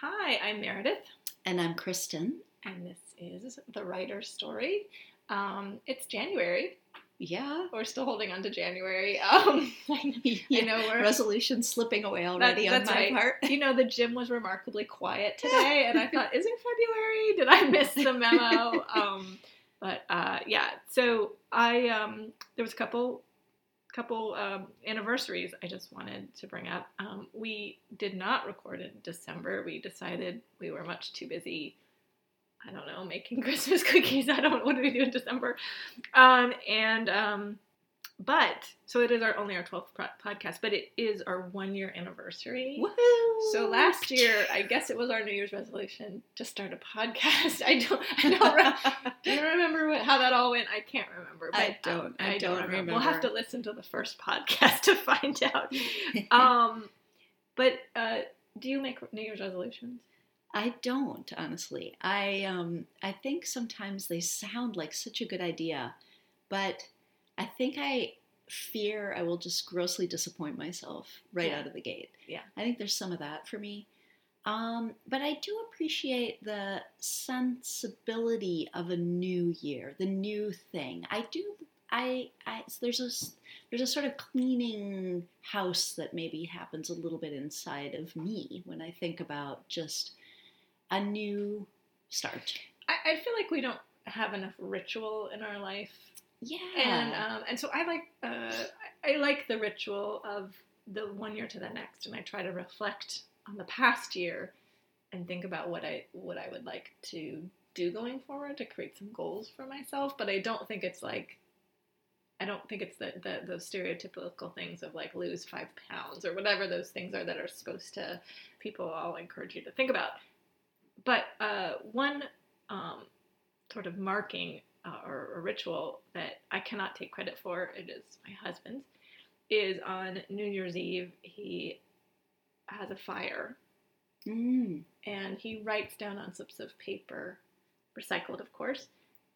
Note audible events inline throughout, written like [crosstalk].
Hi, I'm Meredith, And I'm Kristin. and this is The Writer's Story. Um, it's January. Yeah. We're still holding on to January. Um, [laughs] I know we're. Resolution slipping away already That- on my right. part. You know, the gym was remarkably quiet today, and I thought, is it February? Did I miss the memo? [laughs] Um, but uh, yeah, so I um, there was a couple couple um, anniversaries I just wanted to bring up. Um, we did not record in December. We decided we were much too busy. I don't know, making [laughs] Christmas cookies. I don't. Know what do we do in December? Um, and um, but so it is our only our twelfth pro- podcast, but it is our one year anniversary. Woohoo! So last year, I guess it was our New Year's resolution to start a podcast. [laughs] I don't, I don't, re- [laughs] do you remember what, how that all went? I can't remember. But, I don't- um, I don't remember. We'll have to listen to the first podcast [laughs] to find out. Um, but uh, do you make New Year's resolutions? I don't, honestly. I um I think sometimes they sound like such a good idea, but I think I fear I will just grossly disappoint myself right Yeah. out of the gate. Yeah. I think there's some of that for me. Um, but I do appreciate the sensibility of a new year, the new thing. I do. I, I there's a there's a sort of cleaning house that maybe happens a little bit inside of me when I think about just a new start. I, I feel like we don't have enough ritual in our life Yeah. and um, and so I like uh, I like the ritual of the one year to the next, and I try to reflect on the past year and think about what I what I would like to do going forward to create some goals for myself. But I don't think it's like I don't think it's the, the those stereotypical things of like lose five pounds or whatever those things are that are supposed to people all encourage you to think about. But uh, one um, sort of marking uh, or a ritual that I cannot take credit for, it is my husband's, is on New Year's Eve, he has a fire Mm. and he writes down on slips of paper, recycled of course,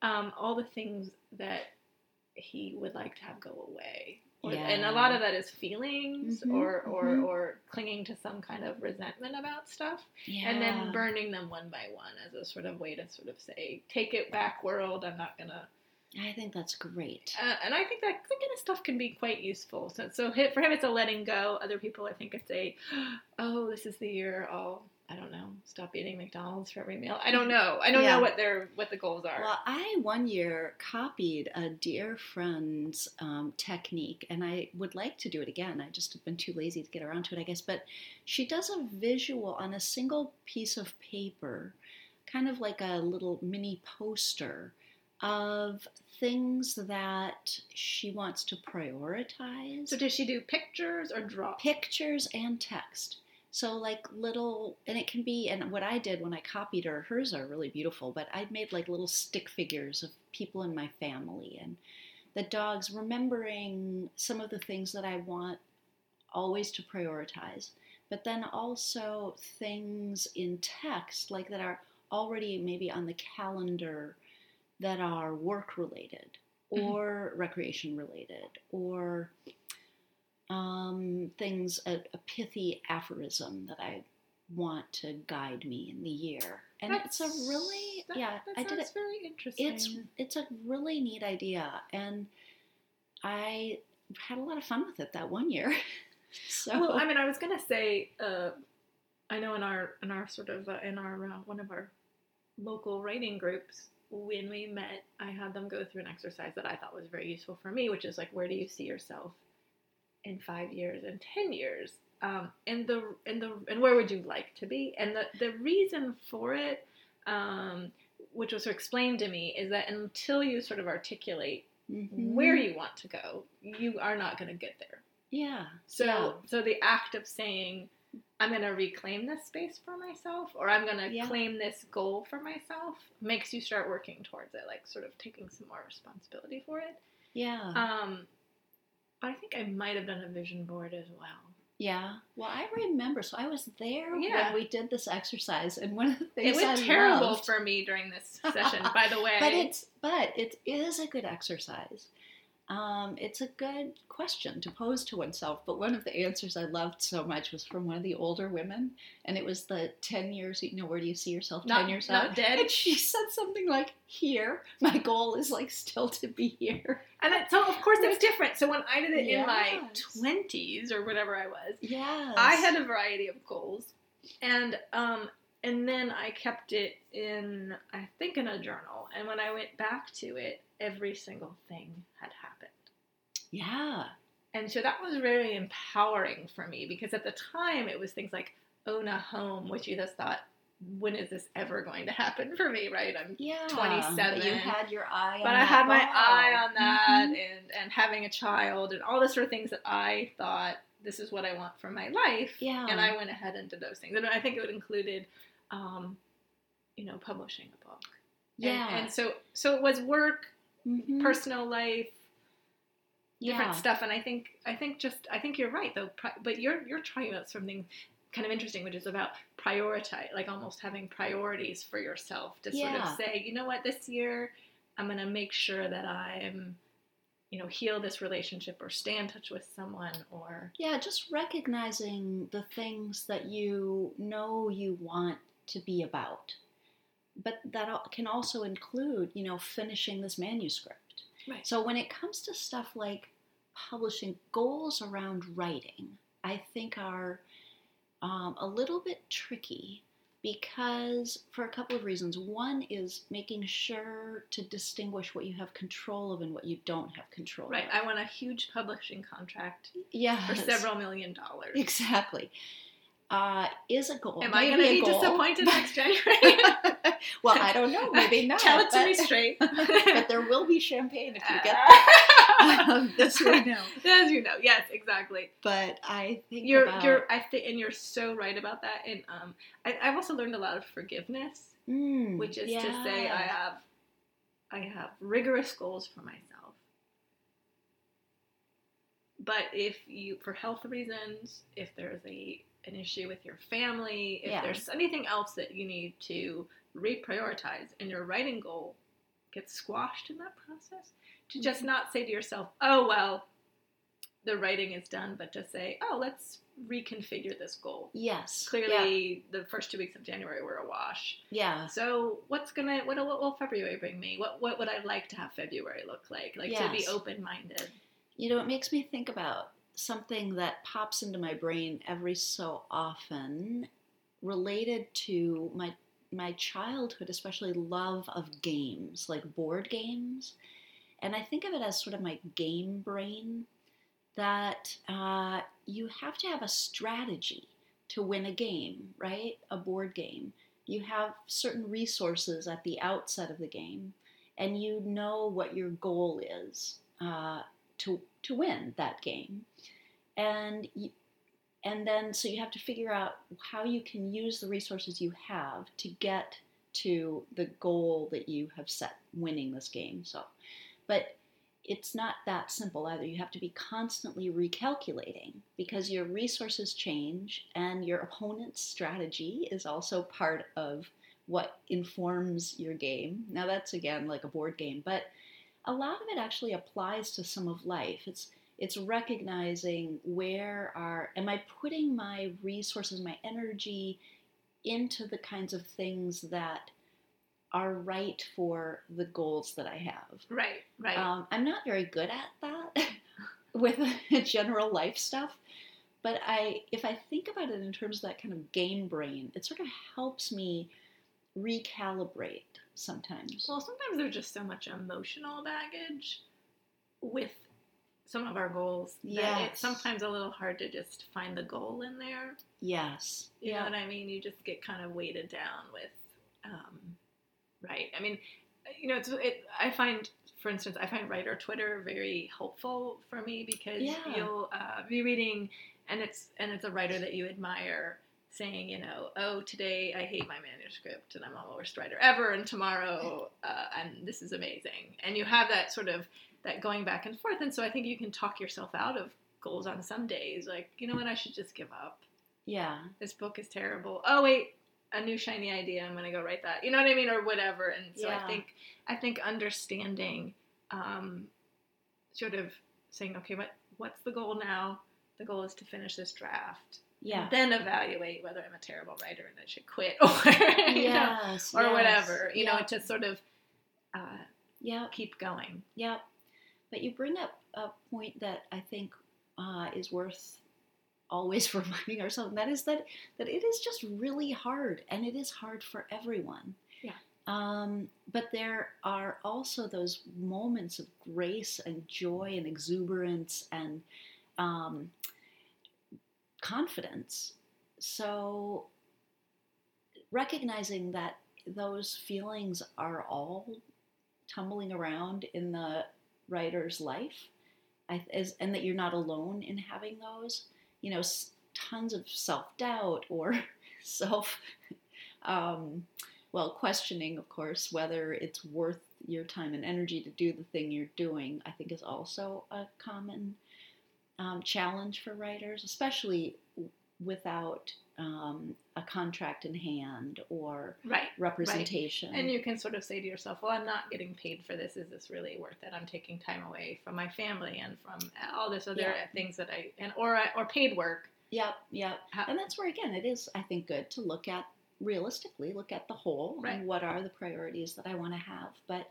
um, all the things that he would like to have go away. Or- And a lot of that is feelings Mhm, or, or, mhm. or clinging to some kind of resentment about stuff Yeah. and then burning them one by one as a sort of way to sort of say, take it back, world. I'm not gonna. I think that's great. Uh, and I think that that kind of stuff can be quite useful. So, so for him, it's a letting go. Other people, I think it's a, [gasps] oh, this is the year. I'll, I don't know, stop eating McDonald's for every meal. I don't know. I don't Yeah. know what their what the goals are. Well, I one year copied a dear friend's um, technique, and I would like to do it again. I just have been too lazy to get around to it, I guess. But she does a visual on a single piece of paper, kind of like a little mini poster of things that she wants to prioritize so, does she do pictures or draw? pictures and text. So like little, and it can be, and what I did when I copied her, hers are really beautiful, but I'd made like little stick figures of people in my family and the dogs, remembering some of the things that I want always to prioritize, but then also things in text like that are already maybe on the calendar that are work related Mhm. or recreation related or um, things, a, a pithy aphorism that I want to guide me in the year. And it's a really, that- yeah, that I did it. very interesting. It's it's a really neat idea, and I had a lot of fun with it that one year. [laughs] so Well, I mean, I was gonna say, uh, I know in our in our sort of uh, in our uh, one of our local writing groups, when we met, I had them go through an exercise that I thought was very useful for me, which is like, where do you see yourself in five years and ten years? Um, and the and the and where would you like to be? And the the reason for it, um, which was explained to me, is that until you sort of articulate Mhm. where you want to go, you are not going to get there. yeah, So yeah. so the act of saying I'm going to reclaim this space for myself or I'm going to Yeah. claim this goal for myself makes you start working towards it like sort of taking some more responsibility for it. yeah, Um I think I might have done a vision board as well. yeah. Well, I remember. So I was there Yeah. when we did this exercise, and one of the It things went I terrible loved- for me during this [laughs] session, by the way. but it's but it is a good exercise. Um, it's a good question to pose to oneself, but one of the answers I loved so much was from one of the older women, and it was the 10 years, you know, where do you see yourself 10 Not- years not out? dead. And [laughs] she said something like, Here, my goal is like still to be here. And it, so, of course, it's different. So when I did it in my twenties or whatever I was, Yes. I had a variety of goals, and um, and then I kept it in, I think, in a journal. And when I went back to it, every single thing had happened. Yeah. And so that was really empowering for me because at the time it was things like own a home, which you just thought, when is this ever going to happen for me? Right? I'm Yeah. 27. But you had your eye on but I had my ball. eye on that Mhm. and and having a child and all the sort of things that I thought this is what I want for my life. Yeah. And I went ahead and did those things. And I think it included um, you know, publishing a book. Yeah. And, so so it was work, Mhm. personal life, different Yeah. stuff. And I think I think just I think you're right though. Pri- But you're you're trying about something kind of interesting, which is about prioritize, like almost having priorities for yourself to sort of say, you know what, this year I'm going to make sure that I'm, you know, heal this relationship or stay in touch with someone or Yeah, just recognizing the things that you know you want to be about. But that can also include, you know, finishing this manuscript. Right. So when it comes to stuff like publishing, goals around writing, I think are um, a little bit tricky because for a couple of reasons. One is making sure to distinguish what you have control of and what you don't have control right. of. Right. I want a huge publishing contract yeah, for several million dollars. Exactly. Uh, is a goal. Am I going to be goal. disappointed [laughs] next January? well, I don't know. Maybe [laughs] not. Tell it to but, me straight. [laughs] but there will be champagne if you get [laughs] um, this right now. As you know, yes, exactly. But I think You're, about, you're, I think, and you're so right about that. And um, I, I've also learned a lot of forgiveness, Mm, which is to say. I have, I have rigorous goals for myself. But if you, for health reasons, if there's a an issue with your family, if Yeah. there's anything else that you need to reprioritize, and your writing goal gets squashed in that process, to just not say to yourself, "Oh well, the writing is done," but to say, "Oh, let's reconfigure this goal." yes, Clearly, the first two weeks of January were a wash. yeah, So, what's gonna what, what will February bring me? What what would I like to have February look like? Like to be open minded. You know, it makes me think about something that pops into my brain every so often related to my my childhood, especially love of games, like board games. And I think of it as sort of my game brain that uh, you have to have a strategy to win a game, right? A board game. You have certain resources at the outset of the game, and you know what your goal is. Uh, to to win that game and you, and then so you have to figure out how you can use the resources you have to get to the goal that you have set winning this game so but it's not that simple either you have to be constantly recalculating because your resources change and your opponent's strategy is also part of what informs your game now that's again like a board game but a lot of it actually applies to some of life. It's it's recognizing where are am I putting my resources, my energy into the kinds of things that are right for the goals that I have. Right, right. Um, I'm not very good at that [laughs] with [laughs] general life stuff, but I if I think about it in terms of that kind of game brain, it sort of helps me recalibrate sometimes. well, sometimes there's just so much emotional baggage with some of our goals Yeah. It's sometimes a little hard to just find the goal in there. Yes. You know what I mean? You just get kind of weighted down with, um, right? I mean, you know, it's it. I find, for instance, I find writer Twitter very helpful for me because Yeah. you'll uh, be reading, and it's and it's a writer that you admire saying, you know, oh, today I hate my manuscript and I'm the worst writer ever, and tomorrow, uh, and this is amazing, and you have that sort of that going back and forth, and so I think you can talk yourself out of goals on some days, like you know what, I should just give up Yeah. this book is terrible. Oh wait, a new shiny idea. I'm gonna go write that. You know what I mean, or whatever. And so Yeah. I think I think understanding um, sort of saying, okay, what what's the goal now? The goal is to finish this draft. Yeah. Then evaluate whether I'm a terrible writer and I should quit [laughs] or you know, Yes. or yes, whatever. You know, to sort of uh, Yep. keep going. Yep. But you bring up a point that I think uh, is worth always [laughs] reminding ourselves. And that is that that it is just really hard, and it is hard for everyone. Yeah. Um, but there are also those moments of grace and joy and exuberance and um, confidence. So recognizing that those feelings are all tumbling around in the writer's life, I, as, and that you're not alone in having those. You know, tons of self doubt or [laughs] self, um, well, questioning, of course, whether it's worth your time and energy to do the thing you're doing. I think is also a common um, challenge for writers, especially without um, a contract in hand or Right. representation. And you can sort of say to yourself, well, I'm not getting paid for this. Is this really worth it? I'm taking time away from my family and from all this other Yeah. things that I and or or paid work. Yep, yep. How- And that's where again it is I think good to look at realistically, look at the whole Right. and what are the priorities that I want to have. But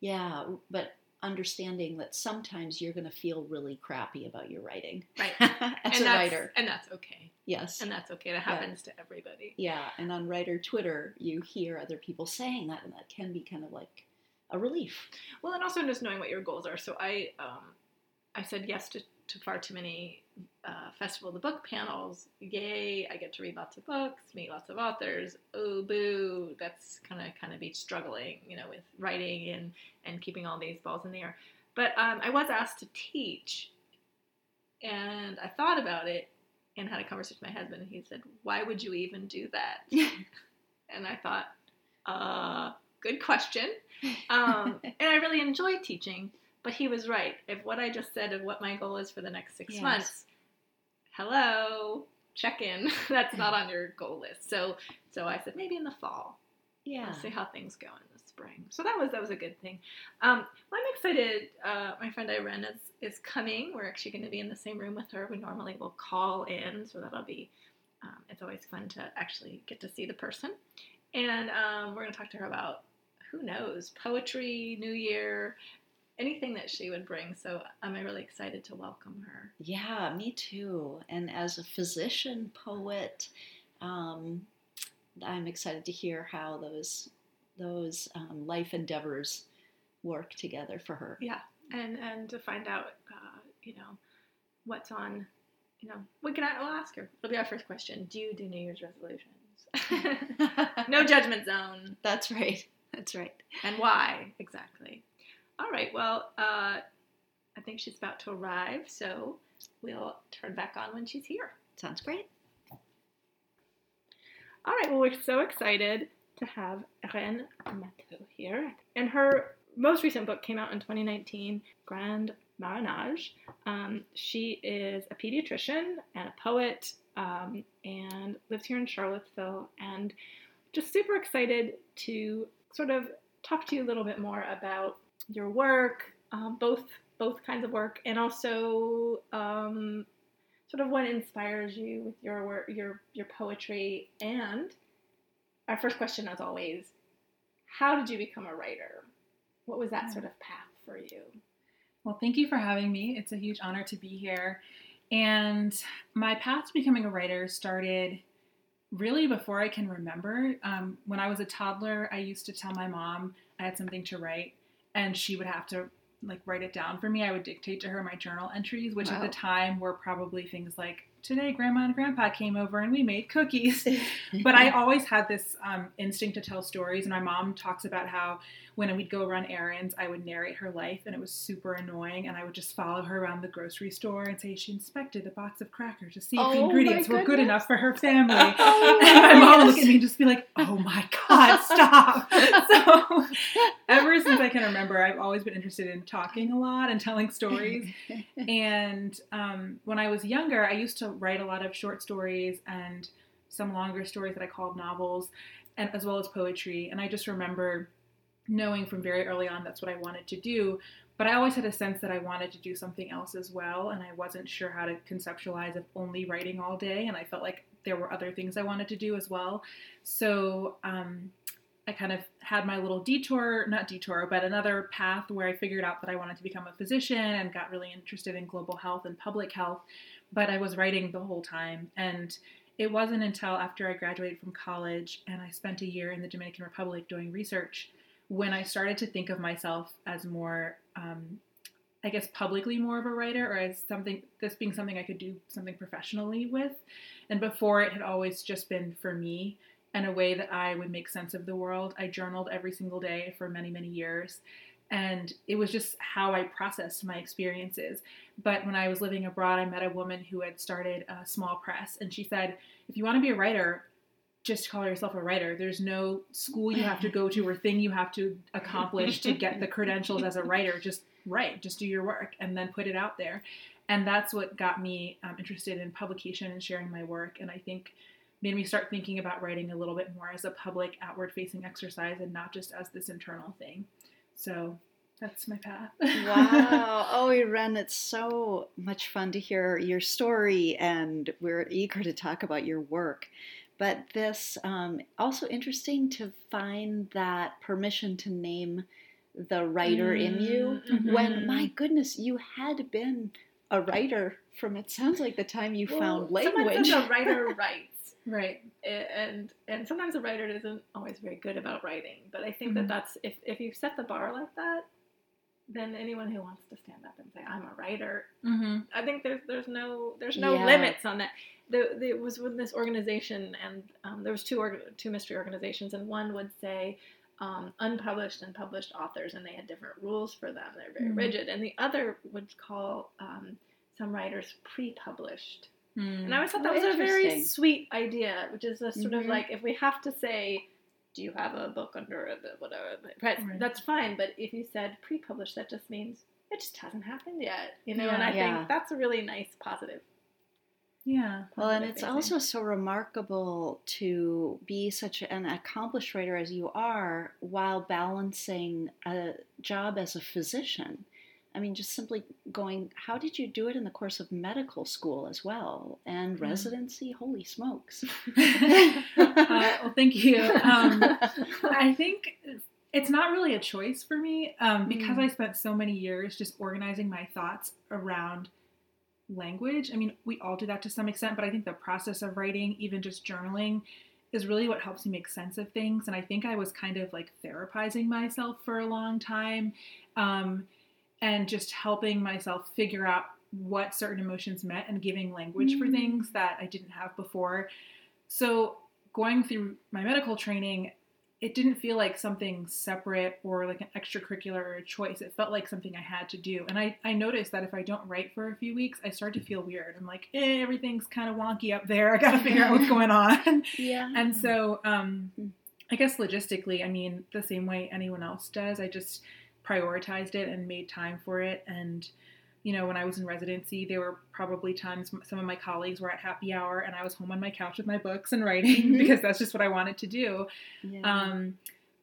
yeah, but understanding that sometimes you're going to feel really crappy about your writing Right. [laughs] as and a that's, writer. And that's okay. Yes. And that's okay. That happens to everybody. yeah, and on writer Twitter, you hear other people saying that, and that can be kind of like a relief. Well, and also just knowing what your goals are. So I, um, I said yes to, to far too many uh, Festival of the Book panels. Yay! I get to read lots of books, meet lots of authors. Oh, boo! That's kind of kind of be struggling, you know, with writing and and keeping all these balls in the air. But um, I was asked to teach, and I thought about it and had a conversation with my husband. And he said, "Why would you even do that?" [laughs] and I thought, uh, good question. [laughs] Um, and I really enjoy teaching, but he was right. If what I just said of what my goal is for the next six Yes. months, hello, check in. [laughs] That's not on your goal list. So, so I said maybe in the fall. yeah. We'll see how things go in the spring. So that was that was a good thing. Um, well, I'm excited. Uh, my friend Irène is is coming. We're actually going to be in the same room with her. We normally will call in, so that'll be. Um, it's always fun to actually get to see the person, and um, we're going to talk to her about who knows poetry, New Year, anything that she would bring. So I'm really excited to welcome her. Yeah, me too. And as a physician, poet, um, I'm excited to hear how those those um, life endeavors work together for her. Yeah, and and to find out, uh, you know, what's on, you know, we can we'll ask her. It'll be our first question. Do you do New Year's resolutions? [laughs] [laughs] no judgment zone. That's right. That's right. And why exactly? All right. Well, uh, I think she's about to arrive, so we'll turn back on when she's here. Sounds great. All right, well, we're so excited to have Irène Mathieu here. And her most recent book came out in 2019, Grand Marronage. Um, she is a pediatrician and a poet um, and lives here in Charlottesville. And just super excited to sort of talk to you a little bit more about your work, um, both both kinds of work, and also um, sort of what inspires you with your work, your your poetry. And our first question, as always, how did you become a writer? What was that sort of path for you? Well, thank you for having me. It's a huge honor to be here. And my path to becoming a writer started really before I can remember. Um, when I was a toddler, I used to tell my mom I had something to write, and she would have to like write it down for me. I would dictate to her my journal entries, which at the time were probably things like, "Today, Grandma and Grandpa came over and we made cookies." [laughs] but I always had this um, instinct to tell stories. And my mom talks about how when we'd go run errands, I would narrate her life, and it was super annoying. And I would just follow her around the grocery store and say she inspected a box of crackers to see if Oh, the ingredients were good enough for her family. [laughs] Oh, and my mom would look at me and just be like, "Oh my god, stop!" [laughs] so ever since I can remember, I've always been interested in talking a lot and telling stories. [laughs] And um, when I was younger, I used to write a lot of short stories and some longer stories that I called novels, and as well as poetry. And I just remember knowing from very early on that's what I wanted to do. but I always had a sense that I wanted to do something else as well, and I wasn't sure how to conceptualize of only writing all day, and I felt like there were other things I wanted to do as well. So um, I kind of had my little detour, not detour, but another path where I figured out that I wanted to become a physician and got really interested in global health and public health. But I was writing the whole time. And it wasn't until after I graduated from college and I spent a year in the Dominican Republic doing research when I started to think of myself as more, um, I guess, publicly more of a writer or as something, this being something I could do something professionally with. And before it had always just been for me and a way that I would make sense of the world. I journaled every single day for many, many years. And it was just how I processed my experiences. But when I was living abroad, I met a woman who had started a small press. And she said, if you want to be a writer, just call yourself a writer. There's no school you have to go to or thing you have to accomplish to get the credentials as a writer. Just write, just do your work, and then put it out there. And that's what got me um, interested in publication and sharing my work. And I think made me start thinking about writing a little bit more as a public, outward facing exercise and not just as this internal thing. So that's my path. wow. [laughs] Oh, Irène, it's so much fun to hear your story, and we're eager to talk about your work. But this um, also interesting to find that permission to name the writer mm, in you mm-hmm. when, my goodness, you had been a writer from it sounds like the time you well, found language. Sometimes a writer [laughs] writes right and and sometimes a writer isn't always very good about writing but i think mm-hmm. that that's if, if you set the bar like that then anyone who wants to stand up and say i'm a writer mm-hmm. i think there's there's no there's no yeah. limits on that the, the, it was with this organization and um, there was two org- two mystery organizations and one would say um, unpublished and published authors and they had different rules for them they're very mm-hmm. rigid and the other would call um, some writers pre-published Mm. And I always thought that oh, was a very sweet idea, which is a sort mm-hmm. of like if we have to say, do you have a book under a whatever, right. that's fine. But if you said pre-published, that just means it just hasn't happened yet, you know. Yeah, and I yeah. think that's a really nice positive. Yeah. Well, and it's also so remarkable to be such an accomplished writer as you are while balancing a job as a physician. I mean, just simply going, how did you do it in the course of medical school as well and mm. residency? Holy smokes. [laughs] uh, well, thank you. Um, I think it's not really a choice for me um, because mm. I spent so many years just organizing my thoughts around language. I mean, we all do that to some extent, but I think the process of writing, even just journaling, is really what helps me make sense of things. And I think I was kind of like therapizing myself for a long time. Um, and just helping myself figure out what certain emotions meant and giving language mm-hmm. for things that I didn't have before. So, going through my medical training, it didn't feel like something separate or like an extracurricular or a choice. It felt like something I had to do. And I, I noticed that if I don't write for a few weeks, I start to feel weird. I'm like, eh, everything's kind of wonky up there. I got to figure out what's [laughs] going on. Yeah. And so, um, hmm. I guess logistically, I mean, the same way anyone else does, I just prioritized it and made time for it. And, you know, when I was in residency, there were probably times some of my colleagues were at happy hour and I was home on my couch with my books and writing [laughs] because that's just what I wanted to do. Yeah. Um,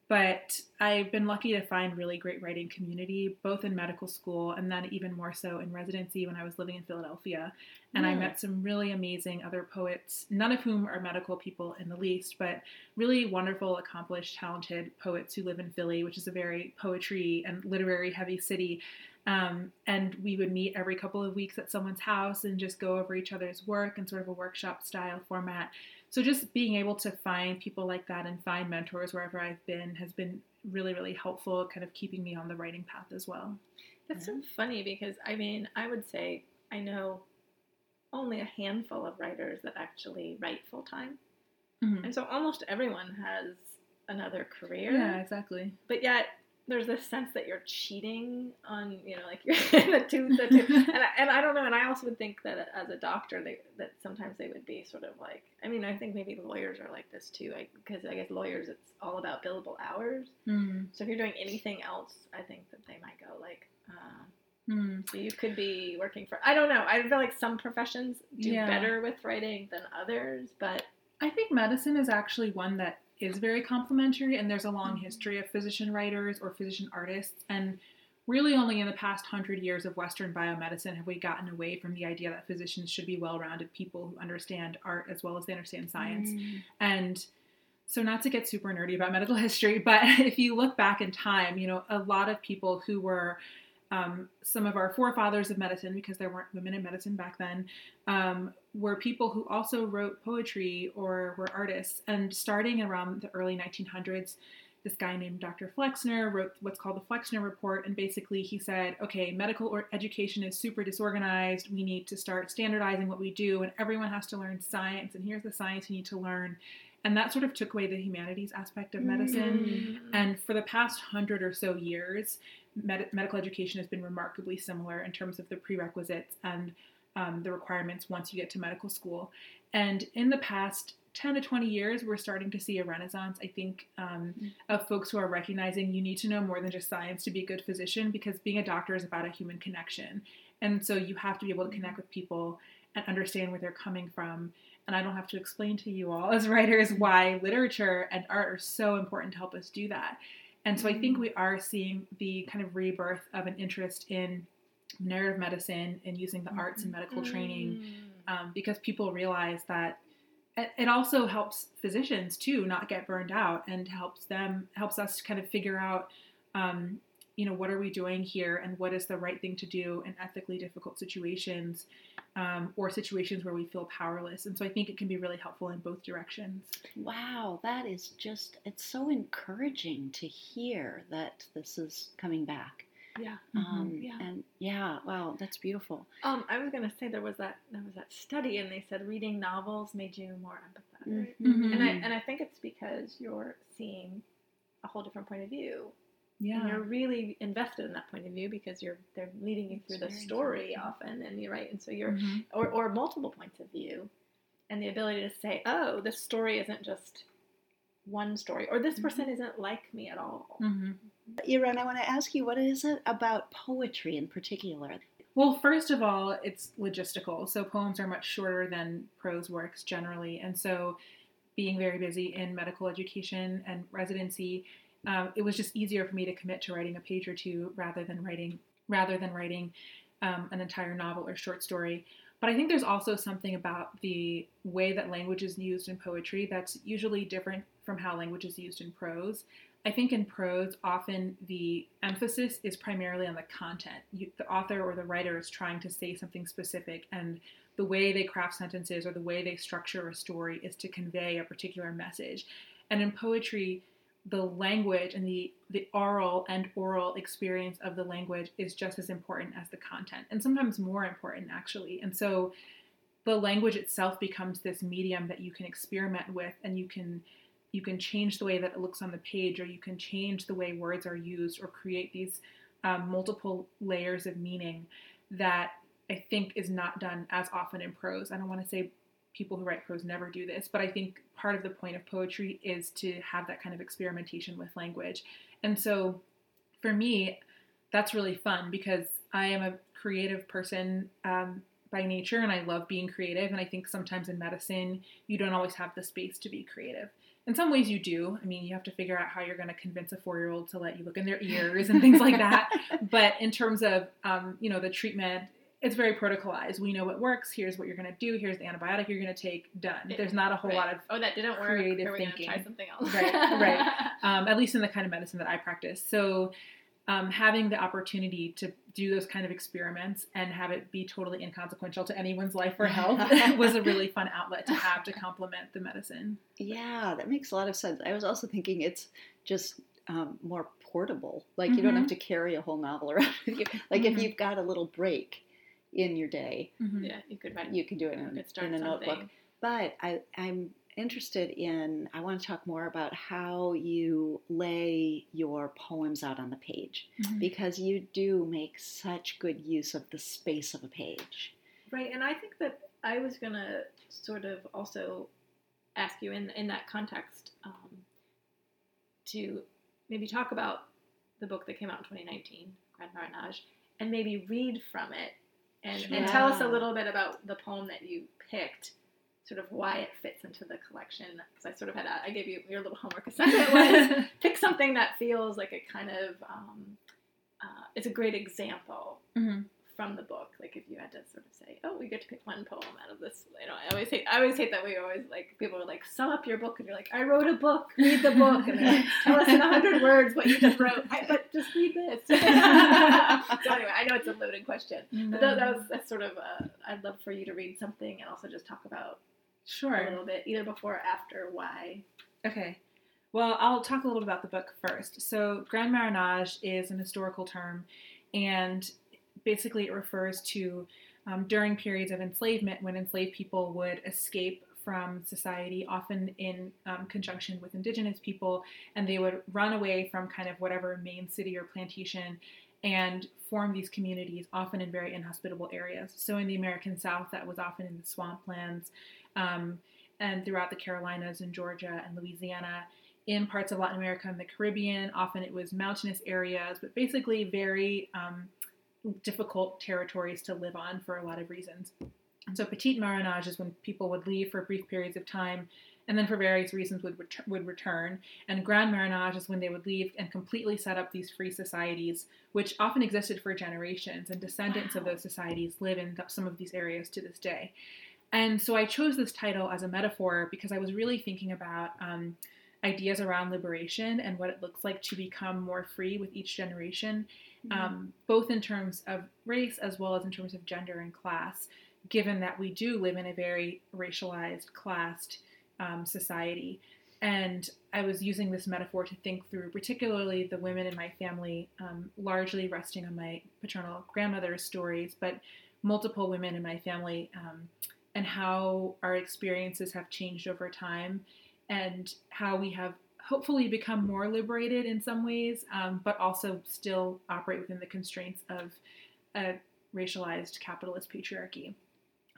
but I've been lucky to find really great writing community, both in medical school and then even more so in residency when I was living in Philadelphia. And I met some really amazing other poets, none of whom are medical people in the least, but really wonderful, accomplished, talented poets who live in Philly, which is a very poetry and literary heavy city. Um, and we would meet every couple of weeks at someone's house and just go over each other's work in sort of a workshop style format. So just being able to find people like that and find mentors wherever I've been has been really, really helpful, kind of keeping me on the writing path as well. That's yeah. so funny because I mean, I would say I know only a handful of writers that actually write full time. Mm-hmm. And so almost everyone has another career. Yeah, exactly. But yet there's this sense that you're cheating on, you know, like you're [laughs] the two, the two. [laughs] and, I, and I don't know. And I also would think that as a doctor, they, that sometimes they would be sort of like, I mean, I think maybe lawyers are like this too, because I, I, guess lawyers, it's all about billable hours. Mm-hmm. So if you're doing anything else, I think that they might go like, uh, mm. so you could be working for, I don't know. I feel like some professions do yeah. better with writing than others, but I think medicine is actually one that is very complementary and there's a long history of physician writers or physician artists and really only in the past hundred years of Western biomedicine have we gotten away from the idea that physicians should be well rounded people who understand art as well as they understand science. Mm. And so, not to get super nerdy about medical history, [laughs] but if you look back in time, you know, a lot of people who were um, some of our forefathers of medicine, because there weren't women in medicine back then, um, were people who also wrote poetry or were artists. And starting around the early 1900s, this guy named Dr. Flexner wrote what's called the Flexner Report. And basically, he said, okay, medical or education is super disorganized. We need to start standardizing what we do, and everyone has to learn science. And here's the science you need to learn. And that sort of took away the humanities aspect of medicine. Mm. And for the past hundred or so years, med- medical education has been remarkably similar in terms of the prerequisites and um, the requirements once you get to medical school. And in the past 10 to 20 years, we're starting to see a renaissance, I think, um, of folks who are recognizing you need to know more than just science to be a good physician because being a doctor is about a human connection. And so you have to be able to connect with people and understand where they're coming from. And I don't have to explain to you all as [laughs] writers why literature and art are so important to help us do that. And so I think we are seeing the kind of rebirth of an interest in narrative medicine and using the arts in medical training um, because people realize that it it also helps physicians too not get burned out and helps them helps us kind of figure out um, you know what are we doing here and what is the right thing to do in ethically difficult situations um, or situations where we feel powerless and so i think it can be really helpful in both directions Wow, that is just, it's so encouraging to hear that this is coming back. Yeah. Um, Yeah. And yeah, wow, that's beautiful. Um, I was gonna say there was that there was that study, and they said reading novels made you more empathetic. Mhm. And I and I think it's because you're seeing a whole different point of view, and yeah you're really invested in that point of view because you're they're leading you through It's the story important. often, and you're right, and so you're Mhm. or or multiple points of view, and the ability to say, oh, this story isn't just one story, or this person isn't like me at all. Mhm. Irène, I want to ask you, what is it about poetry in particular? Well, first of all, it's logistical. So poems are much shorter than prose works generally. And so, being very busy in medical education and residency, um, it was just easier for me to commit to writing a page or two rather than writing rather than writing um, an entire novel or short story. But I think there's also something about the way that language is used in poetry that's usually different from how language is used in prose. I think in prose, often the emphasis is primarily on the content. You, the author or the writer is trying to say something specific, and the way they craft sentences or the way they structure a story is to convey a particular message. And in poetry, the language and the, the oral and oral experience of the language is just as important as the content, and sometimes more important, actually. And so the language itself becomes this medium that you can experiment with and you can you can change the way that it looks on the page or you can change the way words are used or create these um, multiple layers of meaning that i think is not done as often in prose i don't want to say people who write prose never do this but i think part of the point of poetry is to have that kind of experimentation with language and so for me that's really fun because i am a creative person um, by nature and I love being creative. And I think sometimes in medicine, you don't always have the space to be creative. In some ways, you do. I mean, you have to figure out how you're going to convince a four year old to let you look in their ears and things like that. [laughs] But in terms of, um, you know, the treatment, it's very protocolized. We know what works. Here's what you're going to do. Here's the antibiotic you're going to take. Done. There's not a whole Right. lot of oh that didn't work. creative Are we thinking. try something else? Right, right. [laughs] um, at least in the kind of medicine that I practice. So, um, having the opportunity to do those kind of experiments and have it be totally inconsequential to anyone's life or health [laughs] was a really fun outlet to have to complement the medicine. Yeah, that makes a lot of sense. I was also thinking it's just um, more portable. Like you don't have Mhm. to carry a whole novel around with you. Like if Mhm. you've got a little break in your day, yeah, you could write. you could do it in, in a something. notebook. But I, I'm interested in, I want to talk more about how you lay your poems out on the page Mhm. because you do make such good use of the space of a page. Right, and I think that I was gonna sort of also ask you in in that context um, to maybe talk about the book that came out in 2019, Grand Marronage, and maybe read from it and, and tell us a little bit about the poem that you picked, sort of why it fits into the collection. Because I sort of had a, I gave you your little homework assignment [laughs] was pick something that feels like it kind of um, uh, it's a great example hmm from the book. Like if you had to sort of say, "Oh, we get to pick one poem out of this," you know, I always hate. I always hate that we always like people are like, "Sum up your book," and you're like, "I wrote a book. Read the book." And like, tell us in a hundred words what you just wrote. I, but just read this. [laughs] so anyway, I know it's a loaded question, but that, that was that's sort of. Uh, I'd love for you to read something and also just talk about sure a little bit, either before or after, why. Okay. Well, I'll talk a little bit about the book first. So, Grand Marronage is an historical term, and basically it refers to um, during periods of enslavement when enslaved people would escape from society, often in um, conjunction with indigenous people, and they would run away from kind of whatever main city or plantation and form these communities, often in very inhospitable areas. So, in the American South, that was often in the swamplands, um, and throughout the Carolinas and Georgia and Louisiana in parts of Latin America and the Caribbean. Often it was mountainous areas, but basically very um, difficult territories to live on for a lot of reasons. And so petit marronage is when people would leave for brief periods of time and then for various reasons would, ret- would return. And grand marronage is when they would leave and completely set up these free societies, which often existed for generations, and descendants of those societies live in th- some of these areas to this day. And so I chose this title as a metaphor because I was really thinking about um, ideas around liberation and what it looks like to become more free with each generation, um, both in terms of race as well as in terms of gender and class, given that we do live in a very racialized, classed um, society. And I was using this metaphor to think through, particularly the women in my family, um, largely resting on my paternal grandmother's stories, but multiple women in my family, um, and how our experiences have changed over time, and how we have hopefully become more liberated in some ways, um, but also still operate within the constraints of a racialized capitalist patriarchy.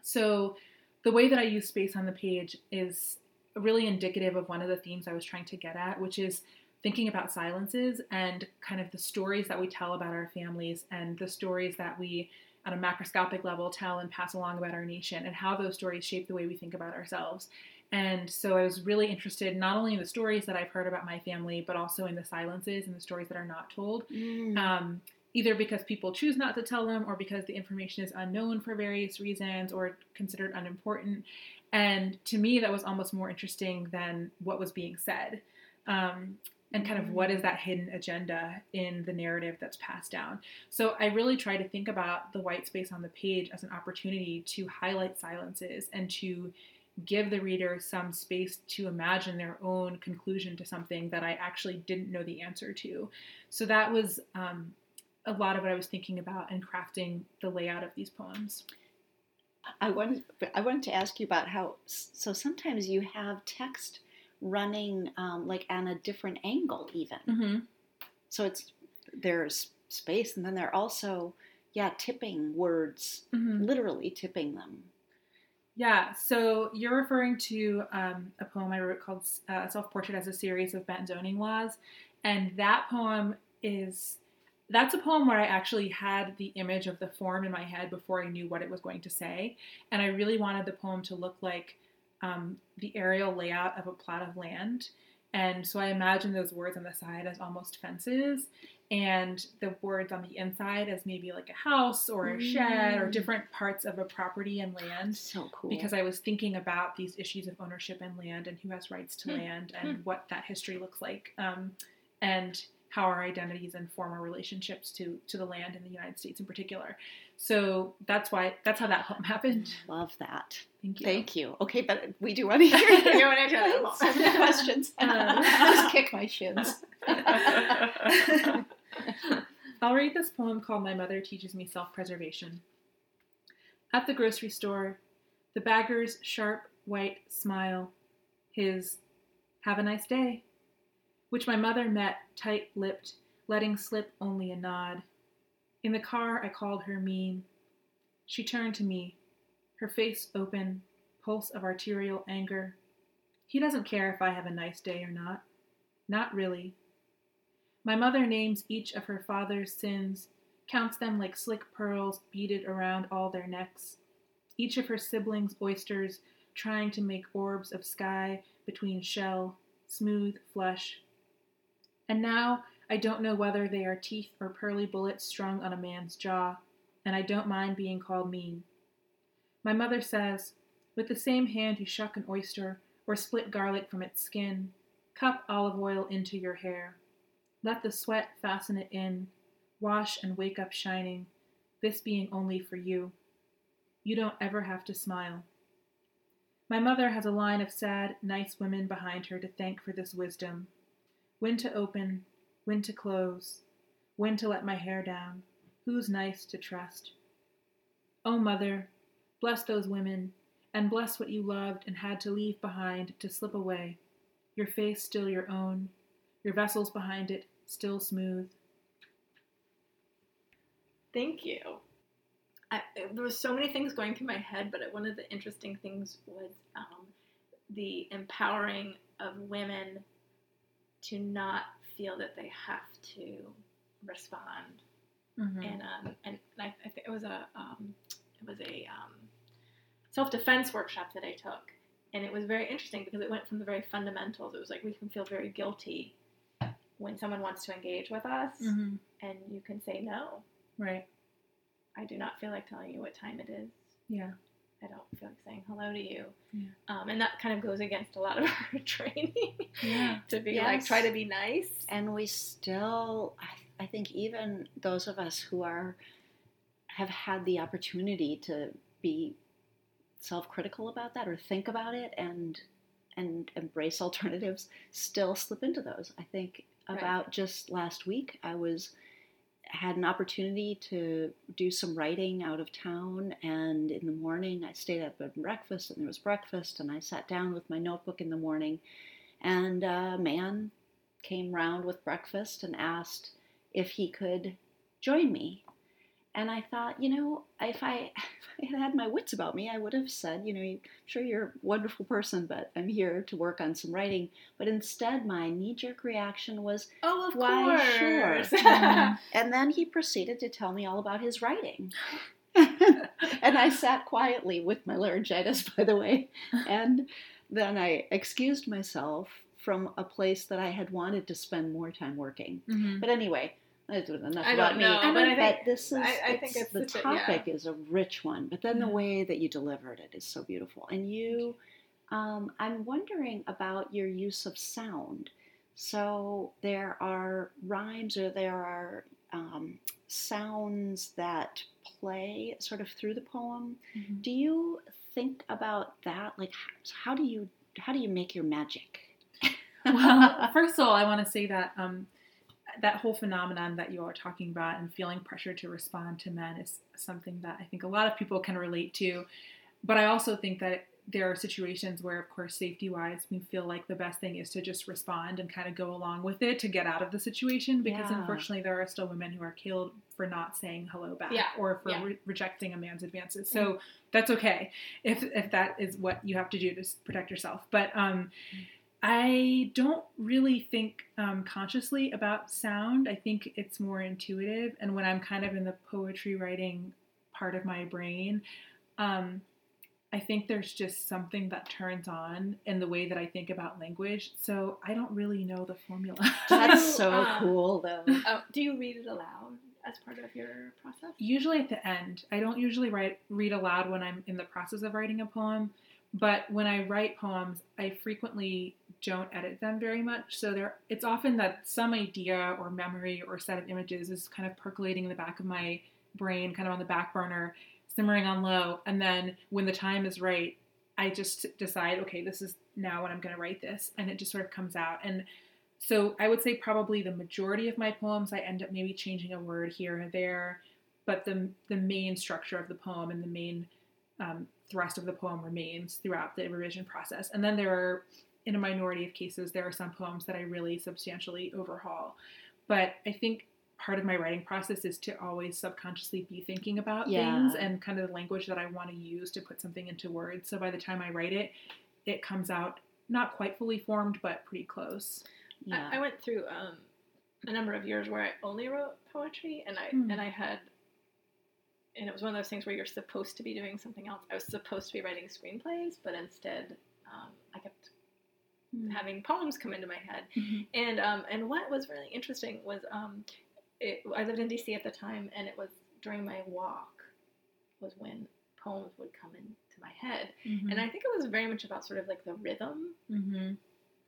So, the way that I use space on the page is really indicative of one of the themes I was trying to get at, which is thinking about silences and kind of the stories that we tell about our families and the stories that we, at a macroscopic level, tell and pass along about our nation and how those stories shape the way we think about ourselves. And so I was really interested not only in the stories that I've heard about my family, but also in the silences and the stories that are not told Mm. um, either because people choose not to tell them or because the information is unknown for various reasons or considered unimportant. And to me, that was almost more interesting than what was being said. Um, and kind of what is that hidden agenda in the narrative that's passed down. So I really try to think about the white space on the page as an opportunity to highlight silences and to give the reader some space to imagine their own conclusion to something that I actually didn't know the answer to. So that was um, a lot of what I was thinking about and crafting the layout of these poems. I wanted I wanted to ask you about how so sometimes you have text running um, like on a different angle even. Mm-hmm. So it's there's space and then there are also yeah tipping words Mm-hmm. literally tipping them. Yeah, so you're referring to um, a poem I wrote called uh, Self Portrait as a Series of Bent Zoning Laws. And that poem is, that's a poem where I actually had the image of the form in my head before I knew what it was going to say. And I really wanted the poem to look like um, the aerial layout of a plot of land. And so I imagine those words on the side as almost fences, and the words on the inside as maybe like a house or a shed or Mm. different parts of a property and land So cool. because I was thinking about these issues of ownership and land and who has rights to Hmm. land and what that history looks like um, and how our identities inform our relationships to to the land in the United States in particular. So that's why that's how that happened. love that. Thank you. Thank you. Okay, but we do want to hear You wanna hear [laughs] that? questions. [laughs] Um, [laughs] Just kick my shins. I'll read this poem called My Mother Teaches Me Self Preservation. At the grocery store, the bagger's sharp white smile, his have a nice day, which my mother met tight lipped, letting slip only a nod. In the car, I called her mean. She turned to me, her face open, pulse of arterial anger. He doesn't care if I have a nice day or not. Not really. My mother names each of her father's sins, counts them like slick pearls beaded around all their necks. Each of her siblings' oysters trying to make orbs of sky between shell, smooth flesh. And now I don't know whether they are teeth or pearly bullets strung on a man's jaw, and I don't mind being called mean. My mother says, with the same hand you shuck an oyster or split garlic from its skin, cup olive oil into your hair. Let the sweat fasten it in, wash and wake up shining, this being only for you. You don't ever have to smile. My mother has a line of sad, nice women behind her to thank for this wisdom. When to open, when to close, when to let my hair down, who's nice to trust. Oh, mother, bless those women, and bless what you loved and had to leave behind to slip away, your face still your own, your vessels behind it still smooth. Thank you. I, there was so many things going through my head, but one of the interesting things was um, the empowering of women to not feel that they have to respond. Mm-hmm. And um, and I, I it was a um, it was a um, self defense workshop that I took, and it was very interesting because it went from the very fundamentals. It was like we can feel very guilty when someone wants to engage with us, Mm-hmm. and you can say no. Right. I do not feel like telling you what time it is. Yeah. I don't feel like saying hello to you. Yeah. Um, and that kind of goes against a lot of [laughs] our training Yeah. to be like, try to be nice. and we still I, I think even those of us who are have had the opportunity to be self-critical about that or think about it and and embrace alternatives still slip into those i think Right. about just last week i was had an opportunity to do some writing out of town and in the morning i stayed at bed breakfast and there was breakfast and i sat down with my notebook in the morning and a man came round with breakfast and asked if he could join me. And I thought, you know, if I, [laughs] if I had had my wits about me, I would have said, you know, I'm sure you're a wonderful person, but I'm here to work on some writing. But instead, my knee jerk reaction was, Oh, of Why, course. sure. [laughs] [laughs] And then he proceeded to tell me all about his writing. and I sat quietly with my laryngitis, by the way. And then I excused myself from a place that I had wanted to spend more time working. Mm-hmm. But anyway, that's enough I about don't me. know, but I think- this is, I- I think it's- it's the such a- yeah. topic is a rich one, but then the way that you delivered it is so beautiful. And you, um, I'm wondering about your use of sound. So there are rhymes or there are um, sounds that play sort of through the poem. Mhm. Do you think about that? Like, h- how do you how do you make your magic? [laughs] well, first of all, I want to say that um, that whole phenomenon that you are talking about and feeling pressure to respond to men is something that I think a lot of people can relate to. But I also think that there are situations where, of course, safety wise, we feel like the best thing is to just respond and kind of go along with it to get out of the situation because Yeah. unfortunately, there are still women who are killed for not saying hello back Yeah. or for Yeah. re- rejecting a man's advances. So that's okay if, if that is what you have to do to protect yourself. But um, I don't really think um, consciously about sound. I think it's more intuitive. And when I'm kind of in the poetry writing part of my brain, um, I think there's just something that turns on in the way that I think about language. So I don't really know the formula. [laughs] [laughs] That's so um, cool, though. Oh, do you read it aloud as part of your process? usually at the end. I don't usually write read aloud when I'm in the process of writing a poem, but when I write poems, I frequently don't edit them very much. So there it's often that some idea or memory or set of images is kind of percolating in the back of my brain, kind of on the back burner, simmering on low, and then when the time is right, I just decide, okay, this is now when I'm going to write this, and it just sort of comes out. And so I would say probably the majority of my poems, I end up maybe changing a word here or there, but the the main structure of the poem and the main um, thrust of the poem remains throughout the revision process. And then there are, in a minority of cases, there are some poems that I really substantially overhaul. But I think part of my writing process is to always subconsciously be thinking about Yeah. things and kind of the language that I want to use to put something into words. So by the time I write it, it comes out not quite fully formed, but pretty close. Yeah. I, I went through um, a number of years where I only wrote poetry, and I Hmm. and I had, and it was one of those things where you're supposed to be doing something else. I was supposed to be writing screenplays, but instead, um, I kept Mm. having poems come into my head. Mhm. And um, and what was really interesting was um, it, I lived in DC at the time, and it was during my walk was when poems would come into my head, Mhm. and I think it was very much about sort of like the rhythm, Mhm.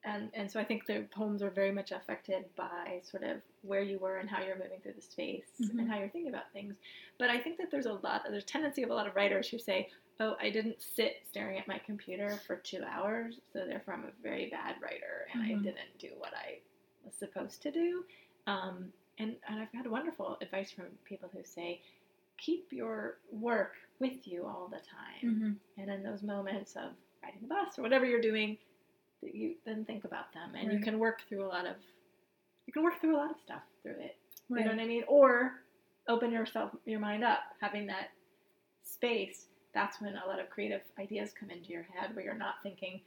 And and so I think the poems are very much affected by sort of where you were and how you're moving through the space Mhm. and how you're thinking about things. But I think that there's a lot, there's a tendency of a lot of writers who say, oh, I didn't sit staring at my computer for two hours, so therefore I'm a very bad writer and Mhm. I didn't do what I was supposed to do. Um, and, and I've had wonderful advice from people who say, keep your work with you all the time. Mhm. And in those moments of riding the bus or whatever you're doing, you then think about them and you can work through a lot of you can work through a lot of stuff through it. You know what I mean? Or open yourself your mind up, having that space. That's when a lot of creative ideas come into your head where you're not thinking,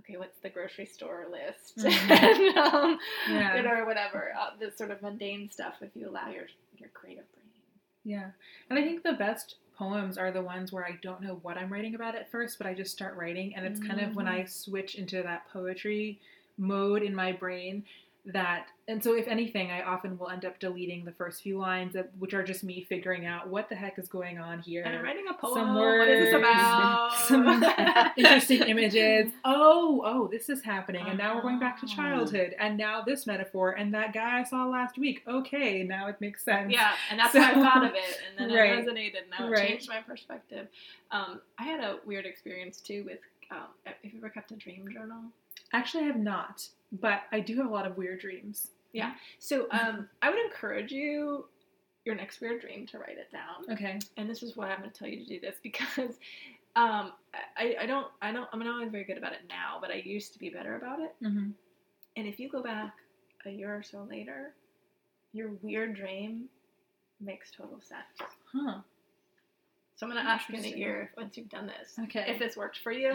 okay, what's the grocery store list? [laughs] Mhm. and, um, Yeah. you know, or whatever. Uh, the sort of mundane stuff if you allow your your creative brain. Yeah. And I think the best poems are the ones where I don't know what I'm writing about at first, but I just start writing. And it's kind of when mm. I switch into that poetry mode in my brain that, and so if anything, I often will end up deleting the first few lines, of, which are just me figuring out what the heck is going on here. And I'm writing a poem. Some what is this about? [laughs] some [laughs] interesting images. Oh, oh, this is happening. And now we're going back to Ah. childhood. And now this metaphor. And that guy I saw last week. Okay, now it makes sense. Yeah, and that's So- how I thought of it, and then [laughs] Right. it resonated, and now it Right. changed my perspective. Um, I had a weird experience too with. Um, have you ever kept a dream journal? Actually, I have not, but I do have a lot of weird dreams. Yeah. So um, I would encourage you, your next weird dream, to write it down. Okay. And this is why I'm going to tell you to do this [laughs] because um, I, I don't, I don't, I'm not always very good about it now, but I used to be better about it. Mm-hmm. And if you go back a year or so later, your weird dream makes total sense. Huh. So I'm going to ask you in a year once you've done this, Okay. if this worked for you.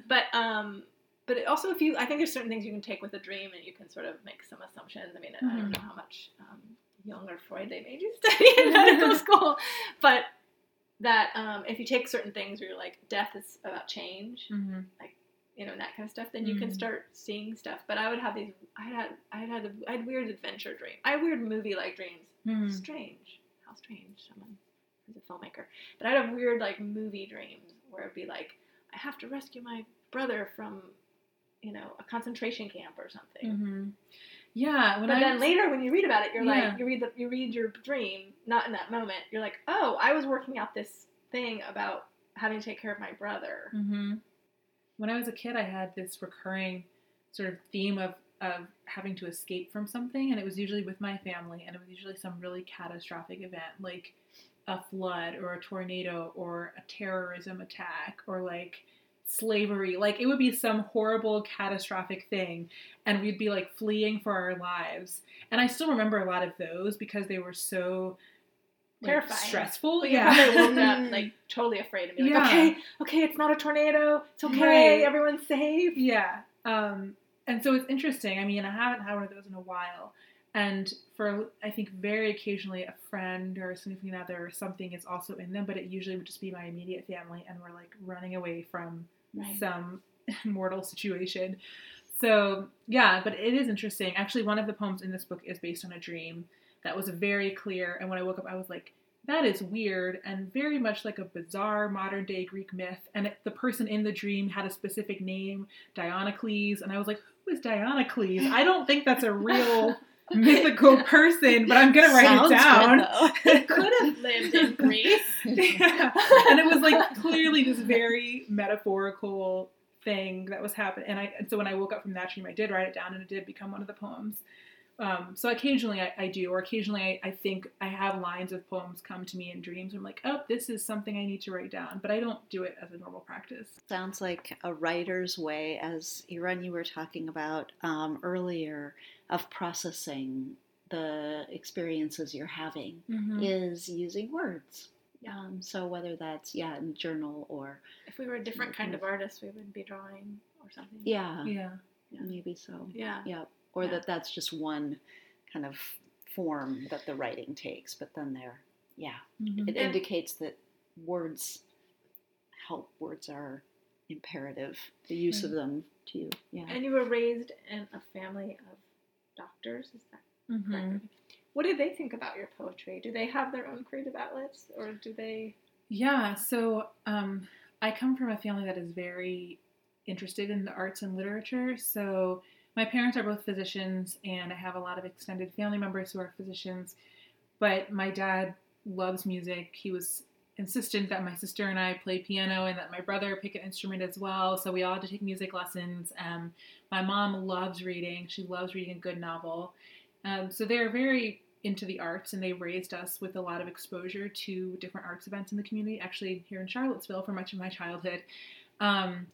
[laughs] but um, but it also if you, I think there's certain things you can take with a dream and you can sort of make some assumptions. I mean, I Mhm. don't know how much um, Jung or Freud they made you [laughs] study in medical [laughs] school, but that um, if you take certain things where you're like, death is about change, mm-hmm. you know, and that kind of stuff, then you can Mhm. start seeing stuff. But I would have these, I had, I had, a, I had weird adventure dream. I had weird movie like dreams. Mm-hmm. Strange. How strange. Someone who's a filmmaker. But I'd have weird like movie dreams where it'd be like, I have to rescue my brother from, you know, a concentration camp or something. Mm-hmm. Yeah. When But then was- later, when you read about it, you're Yeah. like, you read the, you read your dream, not in that moment. You're like, oh, I was working out this thing about having to take care of my brother. hmm When I was a kid, I had this recurring sort of theme of of having to escape from something, and it was usually with my family, and it was usually some really catastrophic event, like a flood or a tornado or a terrorism attack or like slavery. Like it would be some horrible catastrophic thing, and we'd be like fleeing for our lives. And I still remember a lot of those because they were so like, Terrifying. stressful. But [laughs] yeah. probably woke up [laughs] like totally afraid and be like, Yeah. okay, okay, it's not a tornado. It's okay. Right. Everyone's safe. Yeah. Um, and so it's interesting. I mean, I haven't had one of those in a while. And for, I think, very occasionally a friend or a significant other or something is also in them, but it usually would just be my immediate family and we're like running away from Right. some [laughs] mortal situation. So, yeah, but it is interesting. Actually, one of the poems in this book is based on a dream that was very clear. And when I woke up, I was like, that is weird and very much like a bizarre modern day Greek myth. And it, the person in the dream had a specific name, Dionycles. And I was like, who is Dionycles? I don't think that's a real [laughs] mythical [laughs] person, but I'm to write Sounds [laughs] it down. good, could have lived in Greece. [laughs] yeah. And it was like clearly this very metaphorical thing that was happening. And I and so when I woke up from that dream, I did write it down and it did become one of the poems. Um, so occasionally I, I do, or occasionally I, I think I have lines of poems come to me in dreams. I'm like, oh, this is something I need to write down, but I don't do it as a normal practice. Sounds like a writer's way, as Irène, you were talking about um, earlier, of processing the experiences you're having Mm-hmm. is using words. Yeah. Um, so whether that's yeah in journal or If we were a different kind of artist, we would be drawing or something. yeah, Yeah. maybe so. Yeah. Yeah, or Yeah. that that's just one kind of form that the writing takes, but then there, yeah, Mhm. it Yeah. indicates that words help. Words are imperative. The use of them to you. Yeah. And you were raised in a family of doctors, is that Mm-hmm. correct? What do they think about your poetry? Do they have their own creative outlets, or do they? Yeah, so um, I come from a family that is very interested in the arts and literature. So my parents are both physicians, and I have a lot of extended family members who are physicians. But my dad loves music. He was insistent that my sister and I play piano and that my brother pick an instrument as well. So we all had to take music lessons. Um, my mom loves reading. She loves reading a good novel. Um, so they're very into the arts and they raised us with a lot of exposure to different arts events in the community, actually here in Charlottesville for much of my childhood. Um,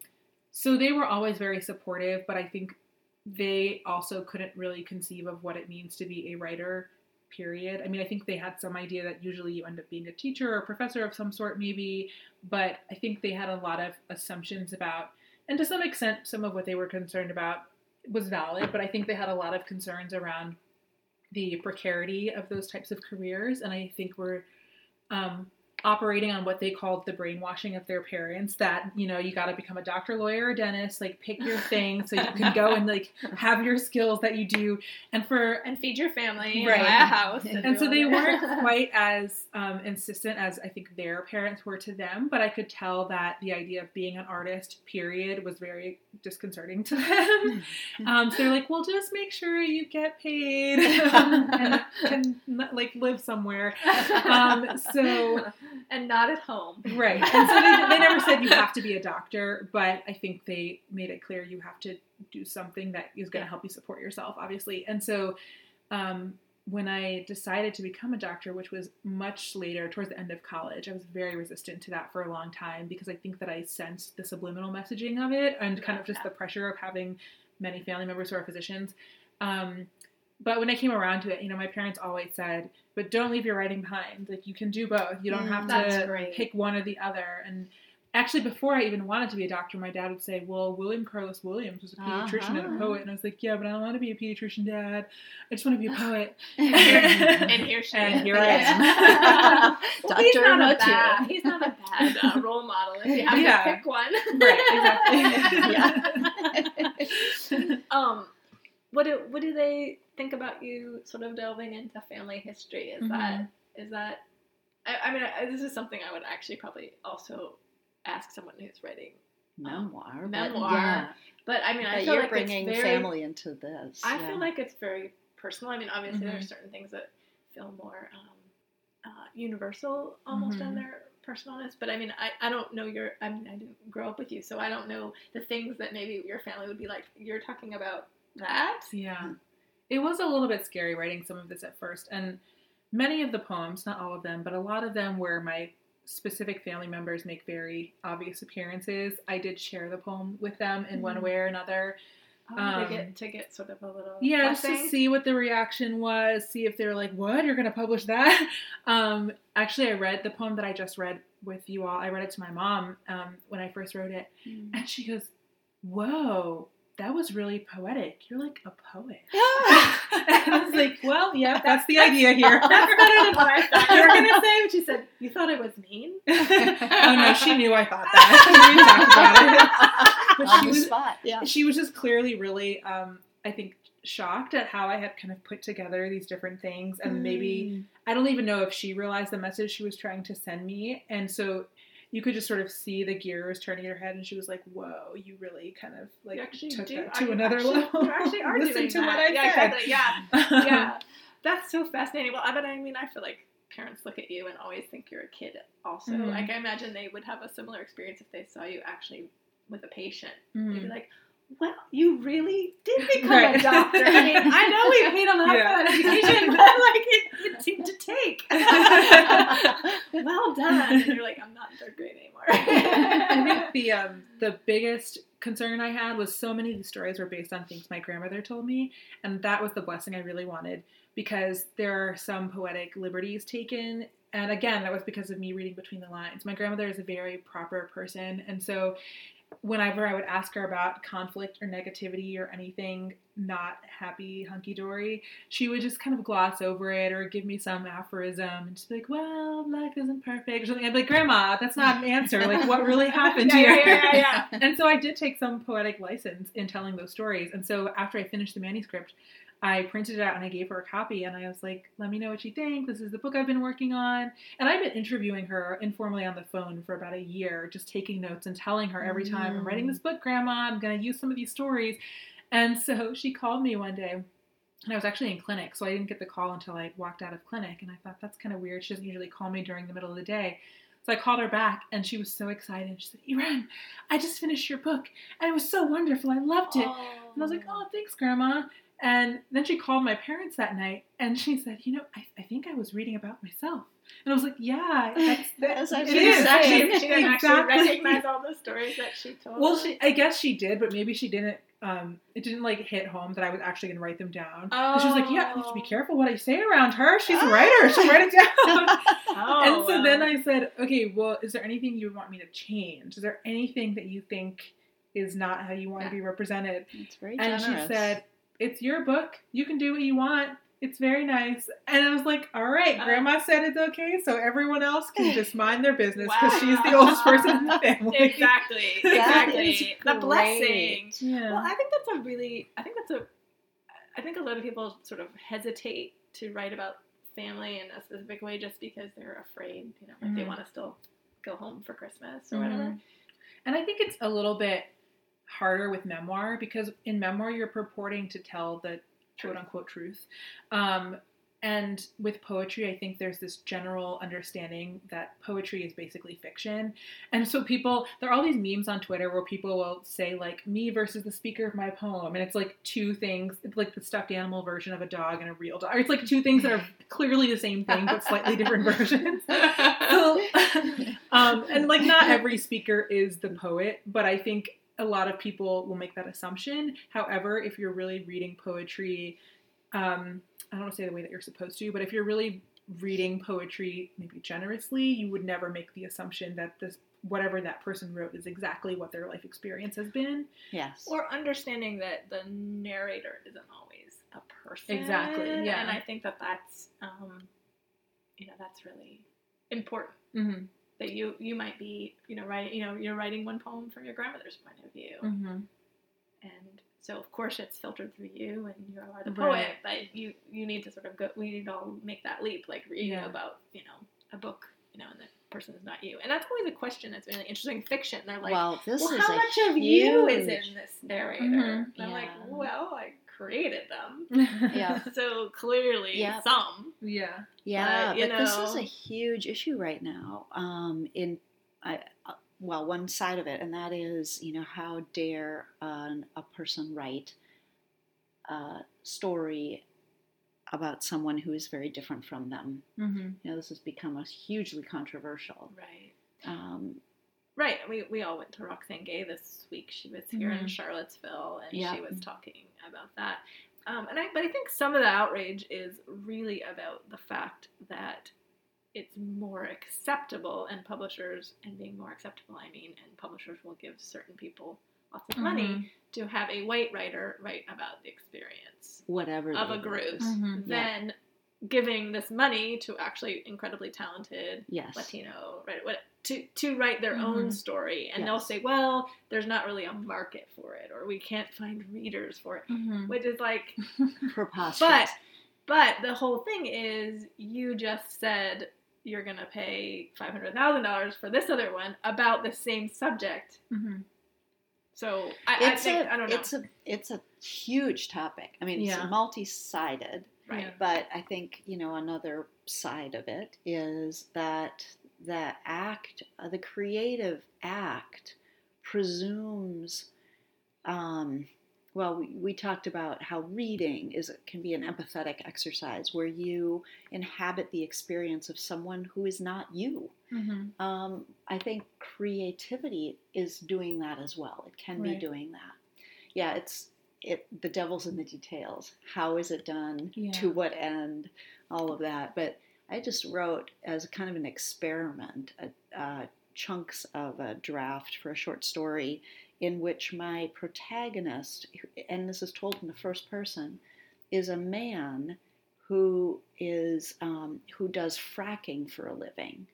so they were always very supportive, but I think they also couldn't really conceive of what it means to be a writer, period. I mean, I think they had some idea that usually you end up being a teacher or a professor of some sort, maybe, but I think they had a lot of assumptions about, and to some extent, some of what they were concerned about was valid, but I think they had a lot of concerns around the precarity of those types of careers, and I think we're um, operating on what they called the brainwashing of their parents. That you know, you got to become a doctor, lawyer, or dentist. Like, pick your thing so you can go and like have your skills that you do. And for And feed your family, Right. and buy a house, and so they weren't [laughs] quite as um, insistent as I think their parents were to them, but I could tell that the idea of being an artist, period, was very disconcerting to them. [laughs] um, so they're like, "Well, just make sure you get paid um, [laughs] and can like live somewhere." Um, so and not at home. right, [laughs] and so they, they never said you have to be a doctor, but I think they made it clear you have to do something that is going to help you support yourself, obviously. And so um, when I decided to become a doctor, which was much later, towards the end of college, I was very resistant to that for a long time because I think that I sensed the subliminal messaging of it and kind of just the pressure of having many family members who are physicians. Um, but when I came around to it, you know, my parents always said, "But don't leave your writing behind. Like you can do both. You don't Mm, have to great. pick one or the other." And actually, before I even wanted to be a doctor, my dad would say, "Well, William Carlos Williams was a pediatrician and a Uh-huh. poet," and I was like, "Yeah, but I don't want to be a pediatrician, Dad. I just want to be a [laughs] poet." and here she And is. here I am. [laughs] well, he's Dr. not a bad. He's not a bad uh, role model if you have Yeah. to pick one. Right, exactly. [laughs] um, what do what do they think about you sort of delving into family history? Is that is that? I, I mean, I, this is something I would actually probably also ask someone who's writing. memoir. but Memoir. yeah. But I mean, I feel you're like bringing it's very, family into this. I yeah. feel like it's very personal. I mean, obviously there are Mhm. certain things that feel more um, uh, universal, almost in Mhm. their personalness. But I mean, I, I don't know your. I mean, I didn't grow up with you, so I don't know the things that maybe your family would be like. You're talking about that. Yeah. It was a little bit scary writing some of this at first. And many of the poems, not all of them, but a lot of them where my specific family members make very obvious appearances, I did share the poem with them in one Mhm. way or another. Oh, to Um, get to get sort of a little Yeah, just to see what the reaction was, see if they're like, "What? You're gonna publish that?" [laughs] Um, actually, I read the poem that I just read with you all. I read it to my mom um, when I first wrote it, Mm. and she goes, "Whoa, that was really poetic. You're like a poet." Yeah. [laughs] and I was like, "Well, yeah, that's the idea here." [laughs] That's better than what I thought you were gonna [laughs] say. But she said you thought I was mean. oh no, she knew I thought that. we talked about it. But On she the was spot. Yeah. she was just clearly really um, i think shocked at how i had kind of put together these different things and maybe i don't even know if she realized the message she was trying to send me and so you could just sort of see the gears turning in her head and she was like whoa you really kind of like actually took do. that to another actually, level You actually are [laughs] listen doing to that. what i yeah, said exactly. Yeah. [laughs] yeah, that's so fascinating. Well, but I mean, I feel like parents look at you and always think you're a kid. Also, Mhm. like I imagine they would have a similar experience if they saw you actually with a patient. Mhm. They'd be like, "Well, you really did [laughs] become Right. a doctor." I mean, I know we paid a lot Yeah. for that education, [laughs] but like it, it seemed to take. [laughs] well done. And you're like, "I'm not in third grade anymore." I think the um, the biggest concern I had was so many of the stories were based on things my grandmother told me, and that was the blessing I really wanted because there are some poetic liberties taken. And again, that was because of me reading between the lines. My grandmother is a very proper person, and so whenever I would ask her about conflict or negativity or anything not happy, hunky dory, she would just kind of gloss over it or give me some aphorism and just be like, well, life isn't perfect or. I'd be like, Grandma, that's not an answer. Like, what really [laughs] happened Yeah, here? yeah, yeah, yeah. and so I did take some poetic license in telling those stories. And so after I finished the manuscript, I printed it out and I gave her a copy and I was like, let me know what you think. This is the book I've been working on. And I've been interviewing her informally on the phone for about a year, just taking notes and telling her every time I'm writing this mm. book, Grandma, I'm going to use some of these stories. And so she called me one day and I was actually in clinic, so I didn't get the call until I walked out of clinic. And I thought, that's kind of weird. She doesn't usually call me during the middle of the day. So I called her back and she was so excited. She said, Irène, I just finished your book and it was so wonderful. I loved it. And I was like, oh, thanks, Grandma. And then she called my parents that night and she said, you know, I, I think I was reading about myself. And I was like, yeah, [laughs] that's, That's that, it actually is. the. She didn't actually recognize all the stories that she told. Well, she, I guess she did, but maybe she didn't. Um, it didn't like hit home that I was actually gonna write them down. 'Cause She was like, "Yeah, I have to be Oh. careful what I say around her. She's a writer. She'll write it down." Oh, [laughs] [laughs] and so well. then I said, "Okay, well, is there anything you want me to change? Is there anything that you think is not how you want Yeah. to be represented?" It's very And she said, "It's your book. You can do what you want. It's very nice." And I was like, "All right, Uh, Grandma said it's okay, so everyone else can just mind their business because she's the oldest person in the [laughs] family." exactly, [laughs] That exactly. The great. blessing. Yeah. Well, I think that's a really. I think that's a. I think a lot of people sort of hesitate to write about family in a specific way just because they're afraid. You know, like they Mhm. want to still go home for Christmas or whatever. Mhm. And I think it's a little bit harder with memoir because in memoir you're purporting to tell the quote unquote truth. Um, and with poetry, I think there's this general understanding that poetry is basically fiction. And so people, there are all these memes on Twitter where people will say, like, me versus the speaker of my poem. And it's like two things, it's like the stuffed animal version of a dog and a real dog. It's like two things that are clearly the same thing, but slightly different [laughs] versions. [laughs] So, [laughs] um, and like not every speaker is the poet, but I think a lot of people will make that assumption. However, if you're really reading poetry, um, I don't want to say the way that you're supposed to, but if you're really reading poetry maybe generously, you would never make the assumption that this whatever that person wrote is exactly what their life experience has been. yes. or understanding that the narrator isn't always a person. Exactly, yeah. And I think that that's, um, you know, that's really important. Mm-hmm. That you you might be, you know, writing, you know, you're writing one poem from your grandmother's point of view, Mm-hmm. and so of course it's filtered through you, and you are the Right. poet. But you you need to sort of go. We need to all make that leap, like reading Yeah. about, you know, a book, you know, and the person is not you. And that's always a question that's really interesting fiction. They're like, well, this well, is how much of you is in this narrator? Mhm. And I'm like, well, I created them. [laughs] Yeah. [laughs] so clearly Yeah. some. yeah. Yeah, But, you but this is a huge issue right now. Um, in I, uh, well, one side of it, and that is, you know, how dare an, a person write a story about someone who is very different from them? Mm-hmm. You know, this has become a hugely controversial. Right. Um, Right. We, we all went to Roxane Gay this week. She was here in Mhm. Charlottesville and Yeah. she was talking about that. Um, and I, but I think some of the outrage is really about the fact that it's more acceptable, and publishers, and being more acceptable, I mean, and publishers will give certain people lots of money Mhm. to have a white writer write about the experience whatever of a group. Mhm. Yeah. than giving this money to actually incredibly talented Yes. Latino, right? What to to write their own Mhm. story, and they'll say, "Well, there's not really a market for it, or we can't find readers for it," Mm-hmm. which is like, [laughs] Preposterous. but but the whole thing is, you just said you're gonna pay five hundred thousand dollars for this other one about the same subject, Mm-hmm. so I, I think a I don't know, it's a it's a huge topic. I mean, Yeah. it's multi-sided. right? But I think you know another side of it is that the act, uh, the creative act, presumes. Um, well, we, we talked about how reading is can be an empathetic exercise where you inhabit the experience of someone who is not you. Mm-hmm. Um, I think creativity is doing that as well. It can be doing that. Yeah, it's it. The devil's in the details. How is it done? Yeah. To what end? All of that. But I just wrote as kind of an experiment a, a chunks of a draft for a short story in which my protagonist, and this is told in the first person, is a man who is um, who does fracking for a living.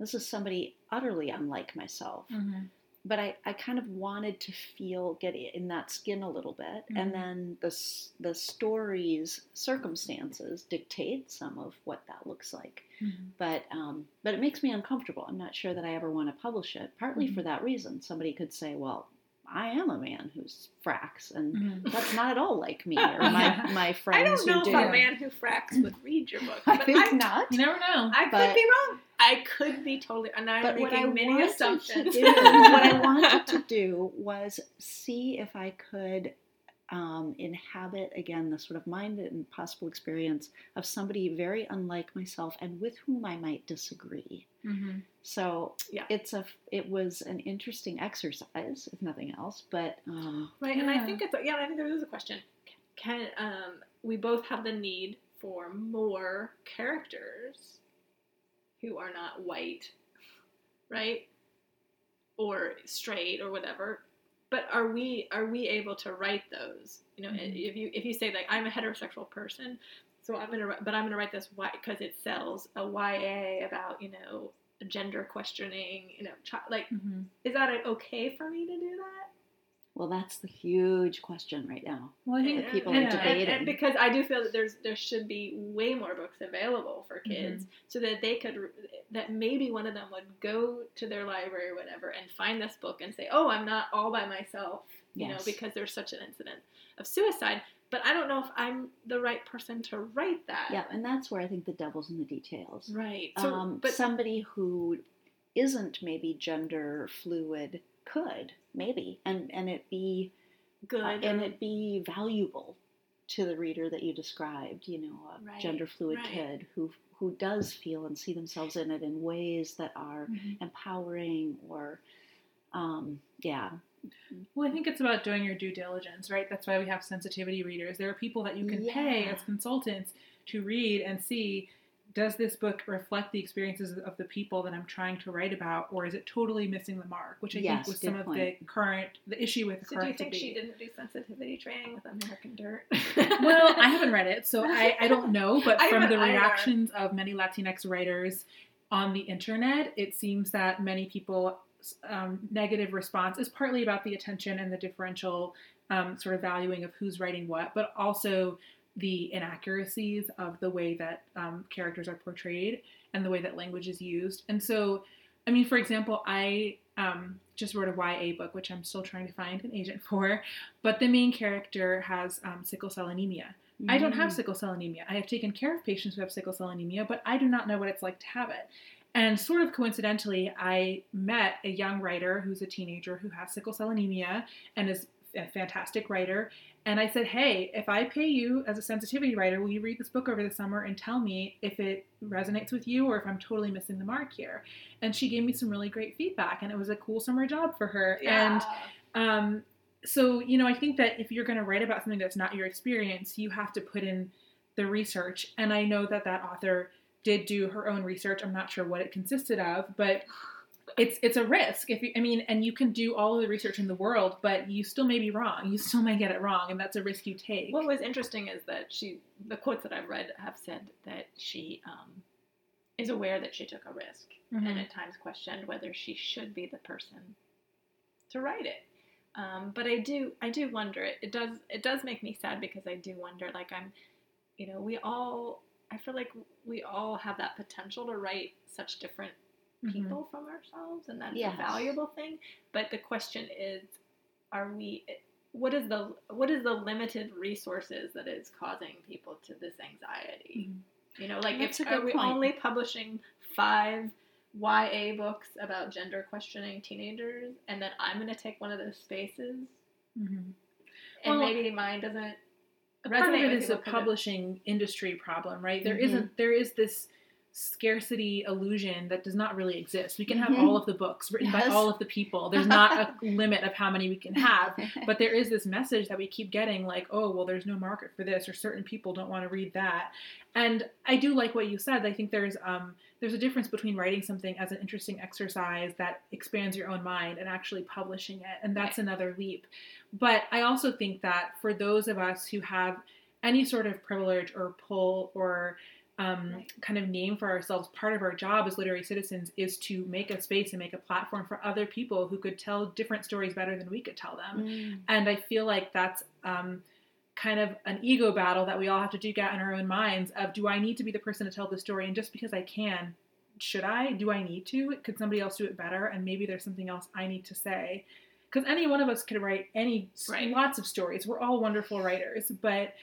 This is somebody utterly unlike myself. Mm-hmm. But I, I kind of wanted to feel, get in that skin a little bit. Mhm. And then the, the story's circumstances dictate some of what that looks like. Mm-hmm. But, um, but it makes me uncomfortable. I'm not sure that I ever want to publish it, partly Mhm. for that reason. Somebody could say, well, I am a man who's fracks, and Mm-hmm. that's not at all like me or [laughs] my, my friends. I don't know who if a man who fracks would read your book, I but think I, not. You never know. I could be wrong. I could be totally, and I'm But making many assumptions. do, what I wanted to [laughs] do was see if I could um, inhabit again the sort of mind and possible experience of somebody very unlike myself and with whom I might disagree. Mm-hmm. So Yeah. it's a it was an interesting exercise, if nothing else. But um, Right, and I think it's yeah, I think there is a question. Can um, we both have the need for more characters who are not white, right, or straight or whatever? But are we are we able to write those? You know, Mhm. if you if you say like I'm a heterosexual person, so I'm gonna write- but I'm gonna write this why because it sells a YA about you know gender questioning, you know, chi- like Mm-hmm. is that okay for me to do that? Well, that's the huge question right now. Well, I think people are debating. and because I do feel that there's there should be way more books available for Mm-hmm. kids so that they could that maybe one of them would go to their library or whatever and find this book and say, "Oh, I'm not all by myself," you know, because there's such an incident of suicide. But I don't know if I'm the right person to write that. Yeah, and that's where I think the devil's in the details. Right. So, um, but somebody who isn't maybe gender fluid could maybe and and it be good. uh, and it be valuable to the reader that you described you know a Right, gender fluid right. kid who who does feel and see themselves in it in ways that are Mm-hmm. empowering or um yeah Well, I think it's about doing your due diligence, right? That's why we have sensitivity readers. There are people that you can pay as consultants to read and see does this book reflect the experiences of the people that I'm trying to write about, or is it totally missing the mark? Which I Yes, think was good some of the current, the issue with the so do you current think she didn't do sensitivity training with American Dirt? [laughs] well, I haven't read it, so I, I don't know. But [laughs] I from haven't the either. reactions of many Latinx writers on the internet, it seems that many people um, negative response is partly about the attention and the differential um, sort of valuing of who's writing what, but also the inaccuracies of the way that um, characters are portrayed and the way that language is used. And so, I mean, for example, I um, just wrote a YA book, which I'm still trying to find an agent [laughs] for, but the main character has um, sickle cell anemia. I don't have Mm. sickle cell anemia. I have taken care of patients who have sickle cell anemia, but I do not know what it's like to have it. And sort of coincidentally, I met a young writer who's a teenager who has sickle cell anemia and is a fantastic writer. And I said, Hey, if I pay you as a sensitivity writer, will you read this book over the summer and tell me if it resonates with you or if I'm totally missing the mark here? And she gave me some really great feedback, and it was a cool summer job for her. And um, so, you know, I think that if you're going to write about something that's not your experience, you have to put in the research. And I know that that author did do her own research. I'm not sure what it consisted of, but it's it's a risk. If you, I mean, and you can do all of the research in the world, but you still may be wrong. You still may get it wrong, and that's a risk you take. What was interesting is that she, the quotes that I've read have said that she um, is aware that she took a risk Mhm. and at times questioned whether she should be the person to write it. Um, but I do, I do wonder. It, it does, it does make me sad because I do wonder. Like I'm, you know, we all, I feel like we all have that potential to write such different Mhm. people from ourselves, and that's Yes. a valuable thing. But the question is, are we? What is the what is the limited resources that is causing people to this anxiety? You know, like That's if are we only publishing five YA books about gender questioning teenagers, and then I'm going to take one of those spaces, Mhm. and Well, maybe mine doesn't. part of resonate it is a 'cause it- publishing industry problem, right? There Mhm. not there is this scarcity illusion that does not really exist. We can have Mhm. all of the books written by all of the people. [laughs] There's not a limit of how many we can have. But there is this message that we keep getting like, oh, well, there's no market for this, or certain people don't want to read that. And I do like what you said. I think there's um, there's a difference between writing something as an interesting exercise that expands your own mind and actually publishing it, and that's Right. another leap. But I also think that for those of us who have any sort of privilege or pull or um, kind of name for ourselves, part of our job as literary citizens is to make a space and make a platform for other people who could tell different stories better than we could tell them. Mm. And I feel like that's um, kind of an ego battle that we all have to duke out in our own minds of do I need to be the person to tell the story? And just because I can, should I? Do I need to? Could somebody else do it better? And maybe there's something else I need to say. Because any one of us could write any Right. lots of stories. We're all wonderful writers, but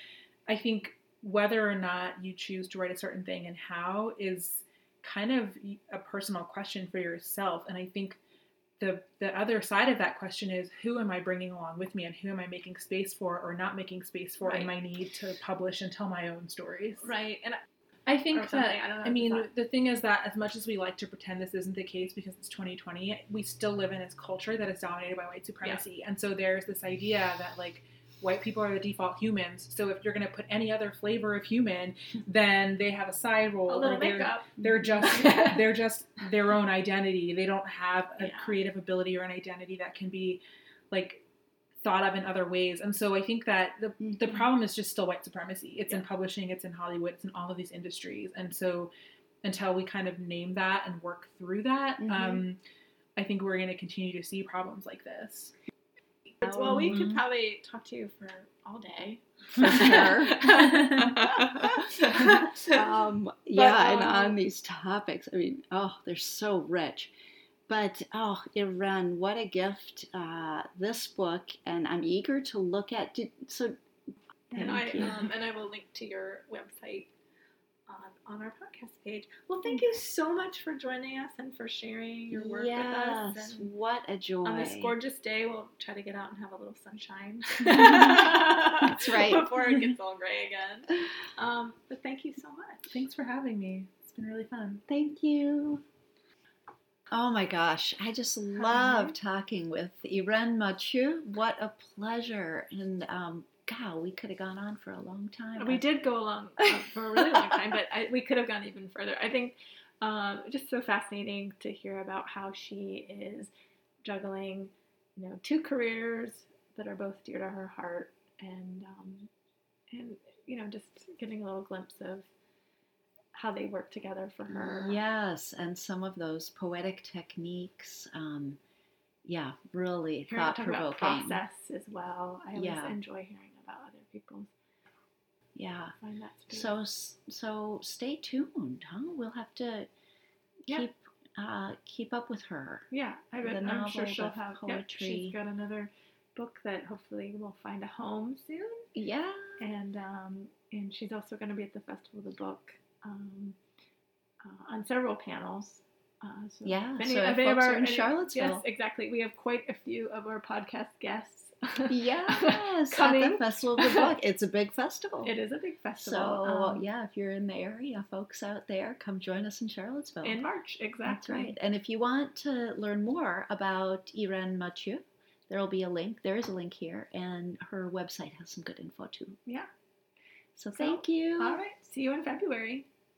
I think whether or not you choose to write a certain thing and how is kind of a personal question for yourself. And I think the the other side of that question is who am I bringing along with me and who am I making space for or not making space for in my need to publish and tell my own stories. Right. And I think that I don't know I mean the thing is that as much as we like to pretend this isn't the case because it's 2020, we still live in this culture that is dominated by white supremacy. And so there's this idea that like white people are the default humans. So if you're going to put any other flavor of human, then they have a side role a or little they're- makeup. they're just [laughs] they're just their own identity. They don't have a Yeah. creative ability or an identity that can be like thought of in other ways. And so I think that the the Mhm. problem is just still white supremacy. It's in publishing, it's in Hollywood, it's in all of these industries. And so until we kind of name that and work through that, Mhm. um, I think we're going to continue to see problems like this. Well, we could Mhm. probably talk to you for all day. [laughs] For sure. [laughs] um, yeah, and um, on these topics, I mean, oh, they're so rich. But oh, Irène, what a gift! Uh, this book, and I'm eager to look at. Did, so, and I um, and I will link to your website on on our podcast page. Well, thank you so much for joining us and for sharing your work yes, with us. And what a joy! on this gorgeous day, we'll try to get out and have a little sunshine. [laughs] [laughs] That's right. Before it gets all gray again. Um, but thank you so much. Thanks for having me. It's been really fun. Thank you. Oh my gosh, I just love talking with Irène Mathieu. What a pleasure. And um, God, we could have gone on for a long time. We did go along uh, for a really long time, but I, we could have gone even further. I think um, just so fascinating to hear about how she is juggling, you know, two careers that are both dear to her heart, and um, and you know, just getting a little glimpse of how they work together for her. Yes, and some of those poetic techniques. Um, yeah, really thought provoking. process as well. I always Yeah. enjoy hearing people's. Yeah. Find that space. So so stay tuned, huh? We'll have to Yeah. keep uh, keep up with her. Yeah, I the bet, I'm sure she'll have. Yep, poetry. she's got another book that hopefully will find a home soon, Yeah. and um, and she's also going to be at the Festival of the Book um, uh, on several panels. Uh, so Yeah, if so if any of folks our- are in any- Charlottesville. yes, exactly. We have quite a few of our podcast guests. Yes, [laughs] at the Coming. Festival of the Book. [laughs] It's a big festival. It is a big festival. So um, yeah, if you're in the area, folks out there, come join us in Charlottesville. in March, exactly. That's right. And if you want to learn more about Irène Mathieu, there will be a link. There is a link here, and her website has some good info too. Yeah. So So, thank you. All right. See you in February.